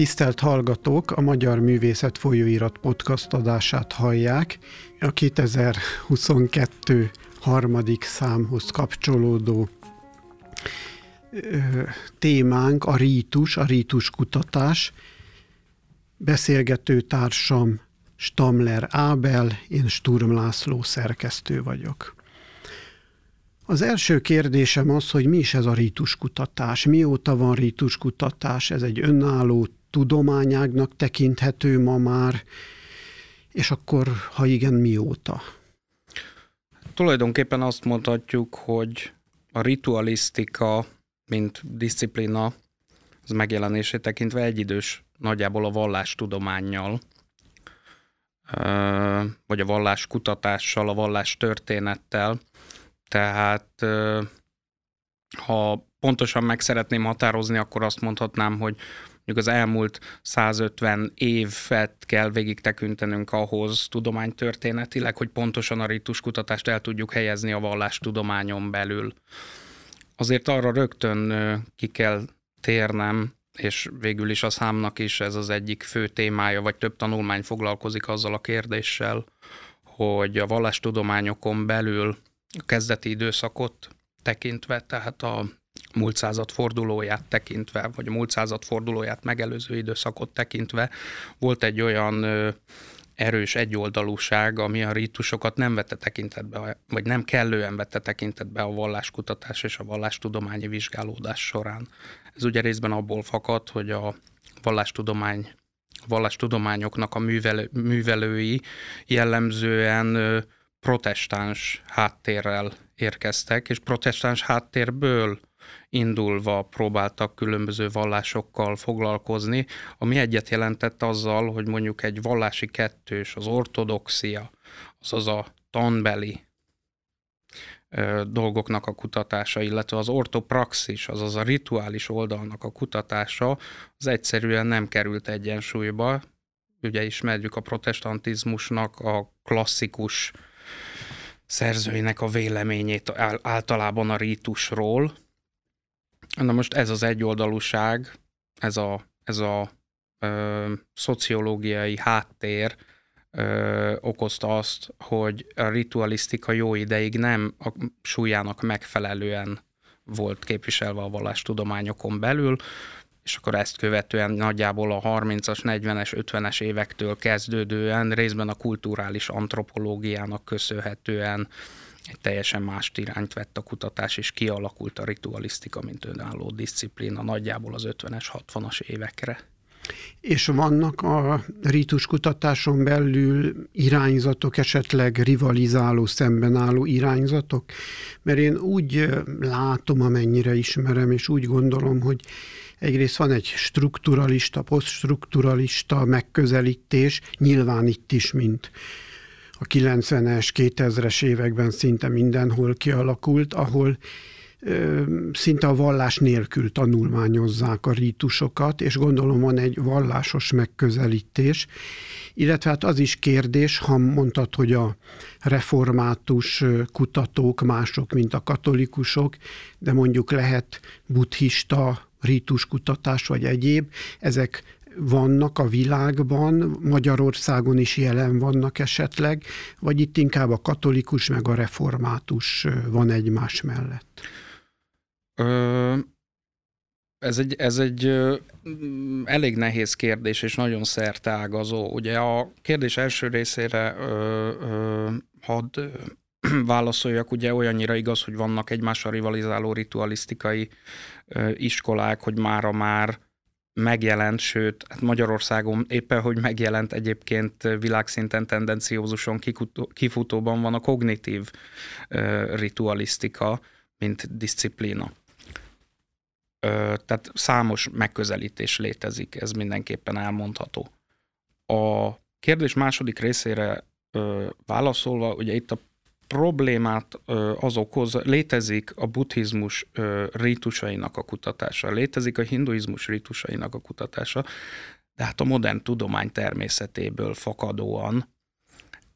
Tisztelt hallgatók, a Magyar Művészet Folyóirat podcast adását hallják. A 2022 harmadik számhoz kapcsolódó témánk a rítus, a rítus kutatás. Beszélgető társam Stamler Ábel, én Sturm László szerkesztő vagyok. Az első kérdésem az, hogy mi is ez a rítuskutatás, mióta van rítuskutatás, ez egy önálló tudományágnak tekinthető ma már, és akkor, ha igen, mióta? Tulajdonképpen azt mondhatjuk, hogy a ritualisztika, mint disziplina, az megjelenését tekintve egyidős nagyjából a vallástudományjal, vagy a vallás kutatással, a vallás történettel. Tehát ha pontosan meg szeretném határozni, akkor azt mondhatnám, hogy mondjuk az elmúlt 150 évet kell végig tekintenünk ahhoz tudománytörténetileg, hogy pontosan a kutatást el tudjuk helyezni a vallástudományon belül. Azért arra rögtön ki kell térnem, és végül is a számnak is ez az egyik fő témája, vagy több tanulmány foglalkozik azzal a kérdéssel, hogy a vallástudományokon belül a kezdeti időszakot tekintve, tehát a múlt század fordulóját tekintve, vagy a múlt század fordulóját megelőző időszakot tekintve volt egy olyan erős egyoldalúság, ami a rítusokat nem vette tekintetbe, vagy nem kellően vette tekintetbe a valláskutatás és a vallástudományi vizsgálódás során. Ez ugye részben abból fakad, hogy a vallástudomány, a vallástudományoknak a művelő, művelői jellemzően protestáns háttérrel érkeztek, és protestáns háttérből indulva próbáltak különböző vallásokkal foglalkozni, ami egyet jelentett azzal, hogy mondjuk egy vallási kettős, az ortodoxia, azaz a tanbeli dolgoknak a kutatása, illetve az ortopraxis, azaz a rituális oldalnak a kutatása, az egyszerűen nem került egyensúlyba. Ugye ismerjük a protestantizmusnak a klasszikus szerzőinek a véleményét általában a rítusról, Na most ez az egyoldalúság, ez a, ez a ö, szociológiai háttér ö, okozta azt, hogy a ritualisztika jó ideig nem a súlyának megfelelően volt képviselve a vallástudományokon belül, és akkor ezt követően nagyjából a 30-as, 40-es, 50-es évektől kezdődően részben a kulturális antropológiának köszönhetően egy teljesen más irányt vett a kutatás, és kialakult a ritualisztika, mint önálló disziplína nagyjából az 50-es, 60-as évekre. És vannak a rítus kutatáson belül irányzatok, esetleg rivalizáló, szembenálló irányzatok? Mert én úgy látom, amennyire ismerem, és úgy gondolom, hogy egyrészt van egy strukturalista, posztstrukturalista megközelítés, nyilván itt is, mint a 90-es, 2000-es években szinte mindenhol kialakult, ahol szinte a vallás nélkül tanulmányozzák a rítusokat, és gondolom van egy vallásos megközelítés, illetve hát az is kérdés, ha mondtad, hogy a református kutatók mások, mint a katolikusok, de mondjuk lehet buddhista rítuskutatás vagy egyéb, ezek vannak a világban, Magyarországon is jelen vannak esetleg, vagy itt inkább a katolikus meg a református van egymás mellett? Ö, ez egy, ez egy ö, elég nehéz kérdés, és nagyon szerteágazó. Ugye a kérdés első részére ö, ö, hadd válaszoljak, ugye olyannyira igaz, hogy vannak egymással rivalizáló ritualisztikai iskolák, hogy mára már megjelent, sőt, hát Magyarországon éppen, hogy megjelent egyébként világszinten tendenciózuson kifutóban van a kognitív ritualisztika, mint disziplína. Tehát számos megközelítés létezik, ez mindenképpen elmondható. A kérdés második részére válaszolva, ugye itt a problémát az okoz, létezik a buddhizmus rítusainak a kutatása, létezik a hinduizmus rítusainak a kutatása, de hát a modern tudomány természetéből fakadóan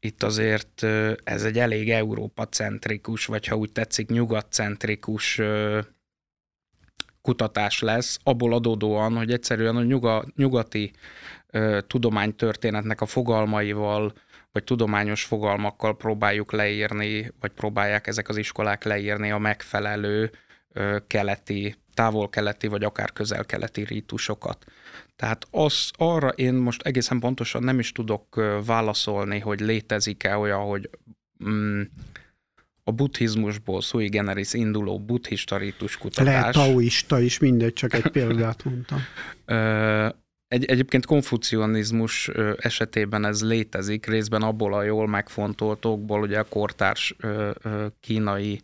itt azért ez egy elég Európa-centrikus, vagy ha úgy tetszik, nyugat-centrikus kutatás lesz, abból adódóan, hogy egyszerűen a nyuga, nyugati tudománytörténetnek a fogalmaival, vagy tudományos fogalmakkal próbáljuk leírni, vagy próbálják ezek az iskolák leírni a megfelelő keleti, távol-keleti, vagy akár közel-keleti rítusokat. Tehát az, arra én most egészen pontosan nem is tudok válaszolni, hogy létezik-e olyan, hogy mm, a buddhizmusból sui generis induló buddhista rítus kutatás. Lehet taoista is, mindegy, csak egy példát mondtam. Egy, egyébként konfucionizmus esetében ez létezik, részben abból a jól megfontoltókból, ugye a kortárs kínai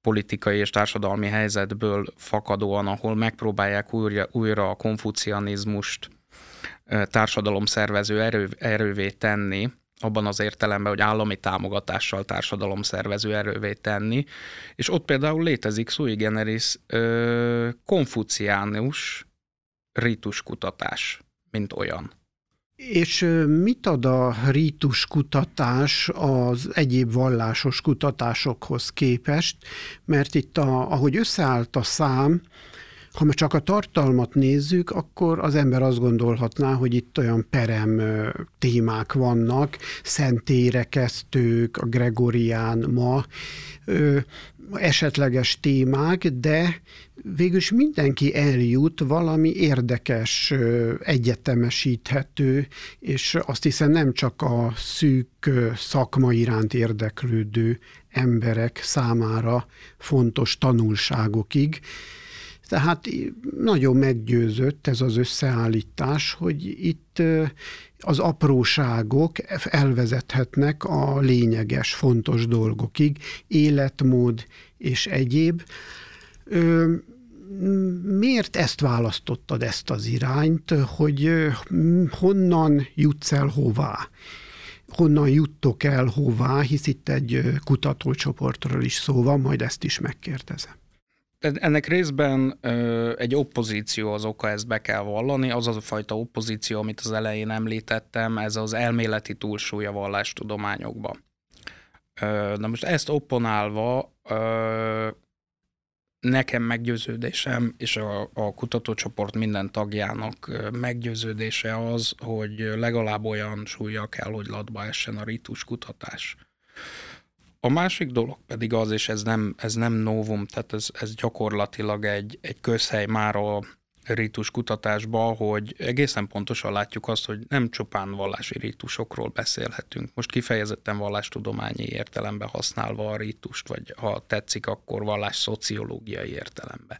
politikai és társadalmi helyzetből fakadóan, ahol megpróbálják újra, újra a konfucianizmust társadalomszervező erő, erővé tenni, abban az értelemben, hogy állami támogatással társadalomszervező erővé tenni, és ott például létezik sui generis konfuciánus rítuskutatás, mint olyan. És mit ad a rítus kutatás az egyéb vallásos kutatásokhoz képest? Mert itt, a, ahogy összeállt a szám, ha csak a tartalmat nézzük, akkor az ember azt gondolhatná, hogy itt olyan perem témák vannak, szentérekesztők, a gregorián ma, esetleges témák, de végülis mindenki eljut valami érdekes, egyetemesíthető, és azt hiszem nem csak a szűk szakma iránt érdeklődő emberek számára fontos tanulságokig, tehát nagyon meggyőzött ez az összeállítás, hogy itt az apróságok elvezethetnek a lényeges, fontos dolgokig, életmód és egyéb. Miért ezt választottad, ezt az irányt, hogy honnan jutsz el hová? honnan juttok el hová, hisz itt egy kutatócsoportról is szó van, majd ezt is megkérdezem. Ennek részben ö, egy oppozíció az oka, ezt be kell vallani, az az a fajta oppozíció, amit az elején említettem, ez az elméleti túlsúly a vallástudományokban. Ö, na most ezt opponálva ö, nekem meggyőződésem, és a, a kutatócsoport minden tagjának meggyőződése az, hogy legalább olyan súlya kell, hogy latba essen a ritus kutatás. A másik dolog pedig az, és ez nem, ez nem novum, tehát ez, ez gyakorlatilag egy, egy közhely már a rítus kutatásban, hogy egészen pontosan látjuk azt, hogy nem csupán vallási rítusokról beszélhetünk. Most kifejezetten vallástudományi értelemben használva a rítust, vagy ha tetszik, akkor vallás szociológiai értelemben.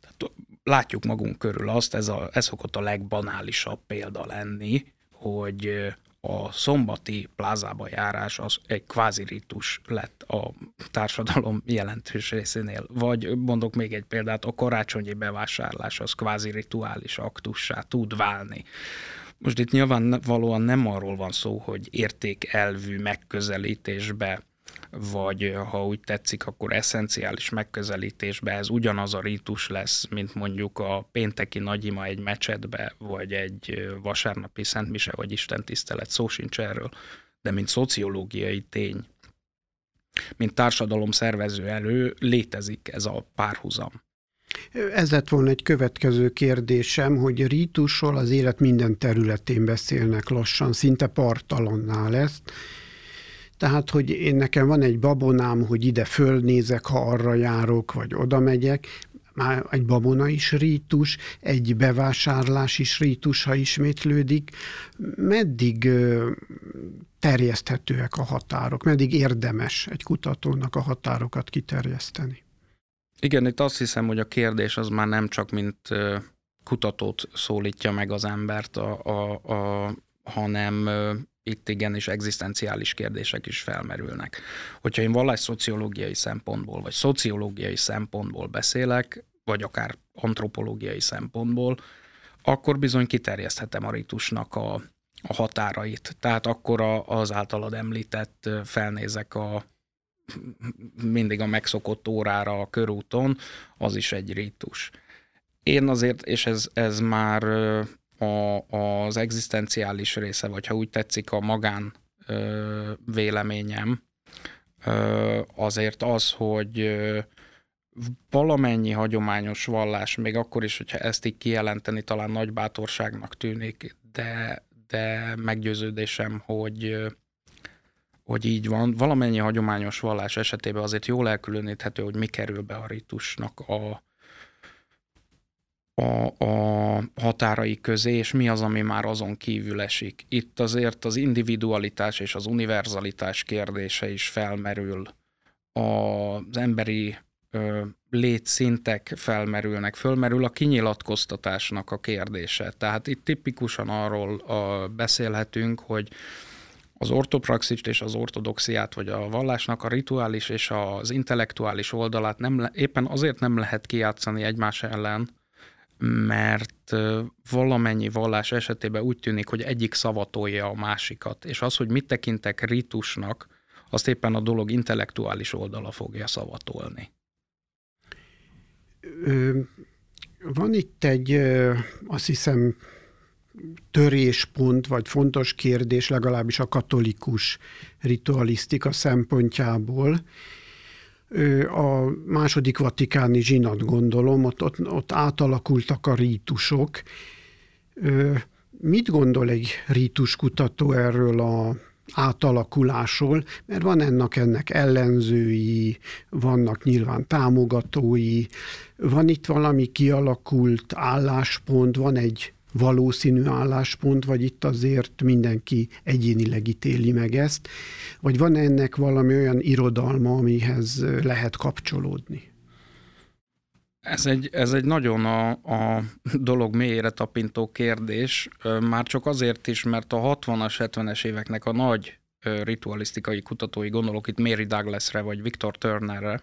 Tehát látjuk magunk körül azt, ez, a, ez szokott a legbanálisabb példa lenni, hogy a szombati plázába járás az egy kvázi ritus lett a társadalom jelentős részénél. Vagy mondok még egy példát, a karácsonyi bevásárlás az kvázi rituális aktussá tud válni. Most itt nyilvánvalóan nem arról van szó, hogy értékelvű megközelítésbe vagy ha úgy tetszik, akkor eszenciális megközelítésbe ez ugyanaz a rítus lesz, mint mondjuk a pénteki nagyima egy mecsetbe, vagy egy vasárnapi szentmise, vagy Isten tisztelet, szó sincs erről, de mint szociológiai tény, mint társadalom szervező elő létezik ez a párhuzam. Ez lett volna egy következő kérdésem, hogy rítusról az élet minden területén beszélnek lassan, szinte partalanná lesz, tehát, hogy én nekem van egy babonám, hogy ide fölnézek, ha arra járok, vagy oda megyek, már egy babona is rítus, egy bevásárlás is rítus, ha ismétlődik. Meddig terjeszthetőek a határok? Meddig érdemes egy kutatónak a határokat kiterjeszteni? Igen, itt azt hiszem, hogy a kérdés az már nem csak mint kutatót szólítja meg az embert, a, a, a, hanem itt igenis egzisztenciális kérdések is felmerülnek. Hogyha én vallásszociológiai szempontból, vagy szociológiai szempontból beszélek, vagy akár antropológiai szempontból, akkor bizony kiterjeszthetem a ritusnak a, a határait. Tehát akkor a, az általad említett felnézek a mindig a megszokott órára a körúton, az is egy ritus. Én azért, és ez, ez már a, az egzisztenciális része, vagy ha úgy tetszik a magán ö, véleményem, ö, azért az, hogy valamennyi hagyományos vallás, még akkor is, hogyha ezt így kijelenteni talán nagy bátorságnak tűnik, de, de meggyőződésem, hogy, hogy így van. Valamennyi hagyományos vallás esetében azért jól elkülöníthető, hogy mi kerül be a ritusnak a, a, a határai közé, és mi az, ami már azon kívül esik. Itt azért az individualitás és az univerzalitás kérdése is felmerül. Az emberi ö, létszintek felmerülnek, fölmerül a kinyilatkoztatásnak a kérdése. Tehát itt tipikusan arról a, beszélhetünk, hogy az ortopraxist és az ortodoxiát, vagy a vallásnak a rituális és az intellektuális oldalát nem le, éppen azért nem lehet kijátszani egymás ellen, mert valamennyi vallás esetében úgy tűnik, hogy egyik szavatolja a másikat, és az, hogy mit tekintek ritusnak, azt éppen a dolog intellektuális oldala fogja szavatolni. Van itt egy, azt hiszem, töréspont, vagy fontos kérdés, legalábbis a katolikus ritualisztika szempontjából, a második vatikáni zsinat gondolom, ott, ott, ott átalakultak a rítusok. Mit gondol egy rítuskutató erről a átalakulásról, mert van ennek ennek ellenzői, vannak nyilván támogatói, van itt valami kialakult álláspont, van egy valószínű álláspont, vagy itt azért mindenki egyénileg ítéli meg ezt, vagy van ennek valami olyan irodalma, amihez lehet kapcsolódni? Ez egy, ez egy nagyon a, a dolog mélyére tapintó kérdés, már csak azért is, mert a 60-as, 70-es éveknek a nagy ritualisztikai kutatói, gondolok itt Mary Douglasre vagy Victor Turnerre,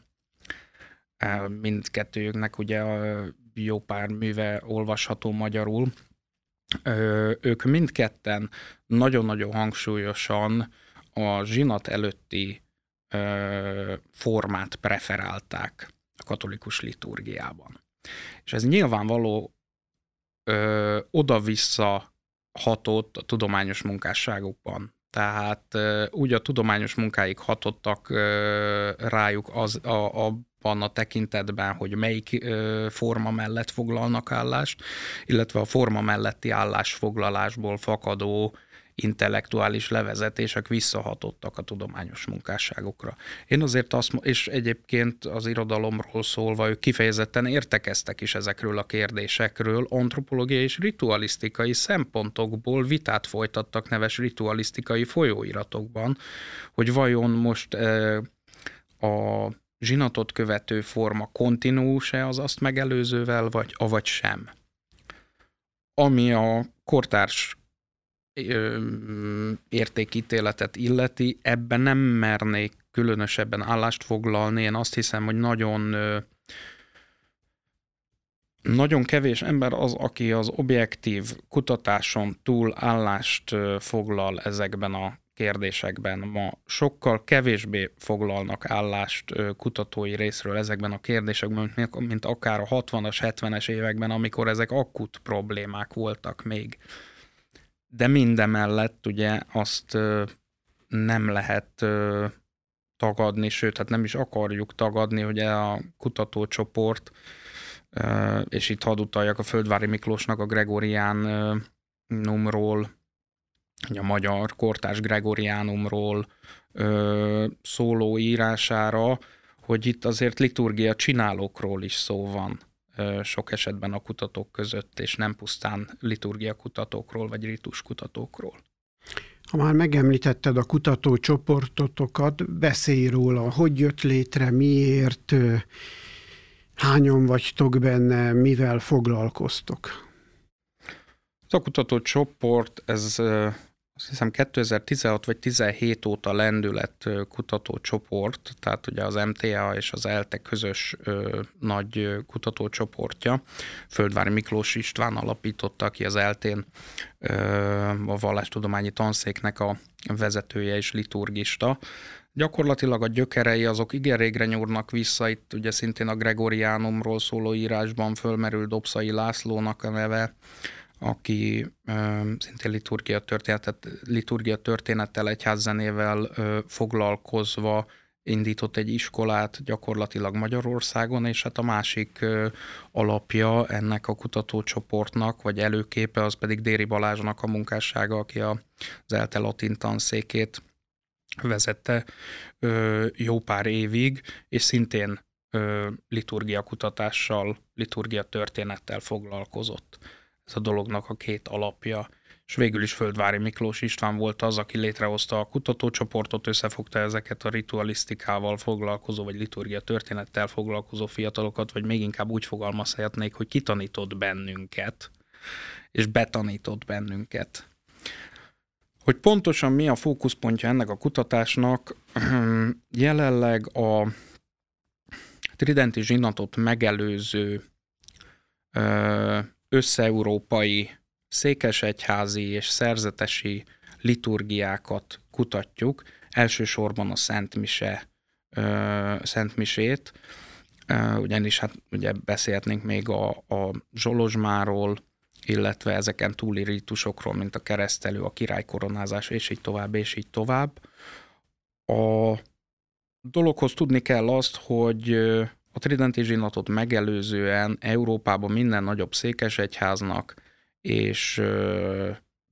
mindkettőjüknek ugye jó pár műve olvasható magyarul, ők mindketten nagyon-nagyon hangsúlyosan a zsinat előtti formát preferálták a katolikus liturgiában. És ez nyilvánvaló ö, oda-vissza hatott a tudományos munkásságukban. Tehát ö, úgy a tudományos munkáik hatottak ö, rájuk az, a, a, van a tekintetben, hogy melyik forma mellett foglalnak állást, illetve a forma melletti állásfoglalásból fakadó intellektuális levezetések visszahatottak a tudományos munkásságokra. Én azért azt, és egyébként az irodalomról szólva ők kifejezetten értekeztek is ezekről a kérdésekről, antropológiai és ritualisztikai szempontokból vitát folytattak neves ritualisztikai folyóiratokban, hogy vajon most e, a zsinatot követő forma kontinúus-e az azt megelőzővel, vagy avagy sem. Ami a kortárs értékítéletet illeti, ebben nem mernék különösebben állást foglalni. Én azt hiszem, hogy nagyon nagyon kevés ember az, aki az objektív kutatáson túl állást foglal ezekben a kérdésekben ma sokkal kevésbé foglalnak állást kutatói részről ezekben a kérdésekben, mint, akár a 60-as, 70-es években, amikor ezek akut problémák voltak még. De mindemellett ugye azt nem lehet tagadni, sőt, hát nem is akarjuk tagadni, hogy a kutatócsoport, és itt hadd utaljak a Földvári Miklósnak a Gregorián numról, a magyar kortás Gregoriánumról ö, szóló írására, hogy itt azért liturgia csinálókról is szó van ö, sok esetben a kutatók között, és nem pusztán liturgia kutatókról vagy ritus kutatókról. Ha már megemlítetted a kutatócsoportotokat, beszélj róla, hogy jött létre, miért, hányan vagytok benne, mivel foglalkoztok? A kutatócsoport, ez azt hiszem 2016 vagy 17 óta lendület kutatócsoport, tehát ugye az MTA és az ELTE közös ö, nagy kutatócsoportja. Földvári Miklós István alapította, aki az ELTén a vallástudományi tanszéknek a vezetője és liturgista. Gyakorlatilag a gyökerei azok igen régre nyúrnak vissza, itt ugye szintén a Gregoriánumról szóló írásban fölmerül Dobszai Lászlónak a neve, aki szintén liturgia történetet, liturgia történettel, egyházzenével foglalkozva indított egy iskolát gyakorlatilag Magyarországon, és hát a másik alapja ennek a kutatócsoportnak, vagy előképe, az pedig Déri Balázsnak a munkássága, aki az ELTE latin tanszékét vezette jó pár évig, és szintén liturgia kutatással, liturgia történettel foglalkozott. Ez a dolognak a két alapja és végül is Földvári Miklós István volt az, aki létrehozta a kutatócsoportot, összefogta ezeket a ritualisztikával foglalkozó, vagy liturgia történettel foglalkozó fiatalokat, vagy még inkább úgy fogalmazhatnék, hogy kitanított bennünket, és betanított bennünket. Hogy pontosan mi a fókuszpontja ennek a kutatásnak, jelenleg a tridenti zsinatot megelőző összeurópai székesegyházi és szerzetesi liturgiákat kutatjuk, elsősorban a Szent Mise, Szent Misét, ugyanis hát ugye beszélhetnénk még a, a Zsolozsmáról, illetve ezeken túli rítusokról, mint a keresztelő, a királykoronázás, és így tovább, és így tovább. A dologhoz tudni kell azt, hogy a tridenti zsinatot megelőzően Európában minden nagyobb székesegyháznak és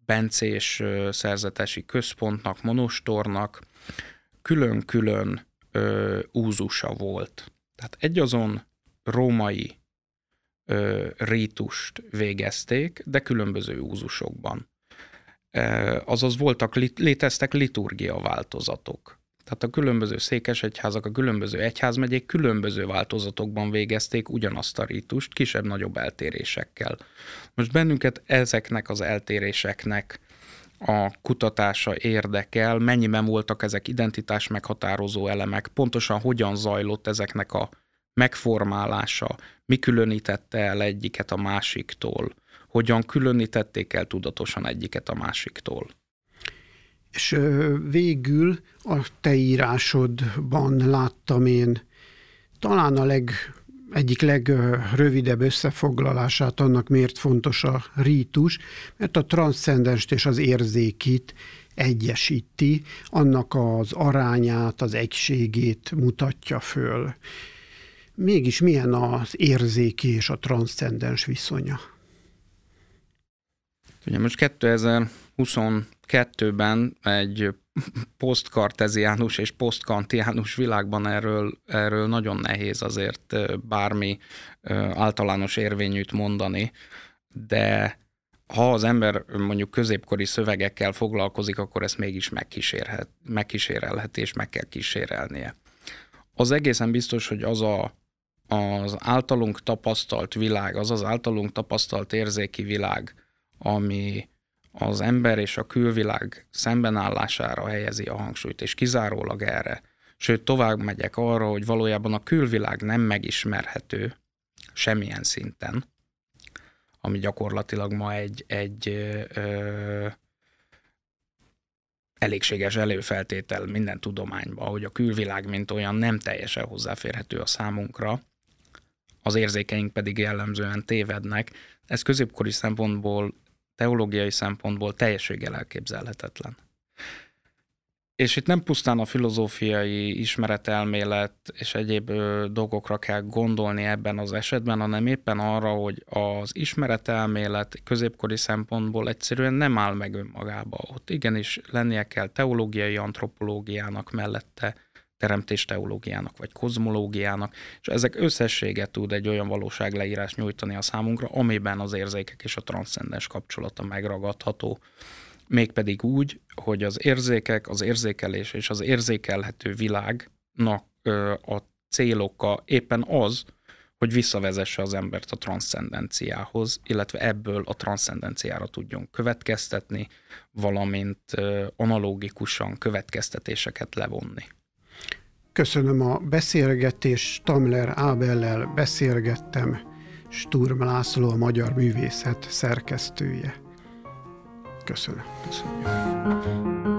bencés szerzetesi központnak, monostornak külön-külön úzusa volt. Tehát egy azon római ö, rítust végezték, de különböző úzusokban. Azaz voltak, léteztek liturgia változatok. Tehát a különböző székesegyházak, a különböző egyházmegyék különböző változatokban végezték ugyanazt a rítust, kisebb-nagyobb eltérésekkel. Most bennünket ezeknek az eltéréseknek a kutatása érdekel, mennyiben voltak ezek identitás meghatározó elemek, pontosan hogyan zajlott ezeknek a megformálása, mi különítette el egyiket a másiktól, hogyan különítették el tudatosan egyiket a másiktól. És végül a te írásodban láttam én talán a leg, egyik legrövidebb összefoglalását annak, miért fontos a rítus, mert a transzcendenst és az érzékit egyesíti, annak az arányát, az egységét mutatja föl. Mégis milyen az érzéki és a transzcendens viszonya? Ugye most 2020 kettőben egy posztkarteziánus és posztkantiánus világban erről, erről nagyon nehéz azért bármi általános érvényűt mondani, de ha az ember mondjuk középkori szövegekkel foglalkozik, akkor ezt mégis megkísérhet, megkísérelhet és meg kell kísérelnie. Az egészen biztos, hogy az a, az általunk tapasztalt világ, az az általunk tapasztalt érzéki világ, ami az ember és a külvilág szembenállására helyezi a hangsúlyt, és kizárólag erre. Sőt, tovább megyek arra, hogy valójában a külvilág nem megismerhető semmilyen szinten, ami gyakorlatilag ma egy, egy ö, elégséges előfeltétel minden tudományban, hogy a külvilág, mint olyan nem teljesen hozzáférhető a számunkra, az érzékeink pedig jellemzően tévednek. Ez középkori szempontból teológiai szempontból teljességgel elképzelhetetlen. És itt nem pusztán a filozófiai ismeretelmélet és egyéb dolgokra kell gondolni ebben az esetben, hanem éppen arra, hogy az ismeretelmélet középkori szempontból egyszerűen nem áll meg önmagába. Ott igenis lennie kell teológiai antropológiának mellette, teremtés teológiának vagy kozmológiának, és ezek összességet tud egy olyan valóságleírás nyújtani a számunkra, amiben az érzékek és a transzcendens kapcsolata megragadható. Mégpedig úgy, hogy az érzékek, az érzékelés és az érzékelhető világnak a céloka éppen az, hogy visszavezesse az embert a transzcendenciához, illetve ebből a transzcendenciára tudjon következtetni, valamint analógikusan következtetéseket levonni. Köszönöm a beszélgetést, Tamler Ábellel beszélgettem, Sturm László a Magyar Művészet szerkesztője. Köszönöm. Köszönöm.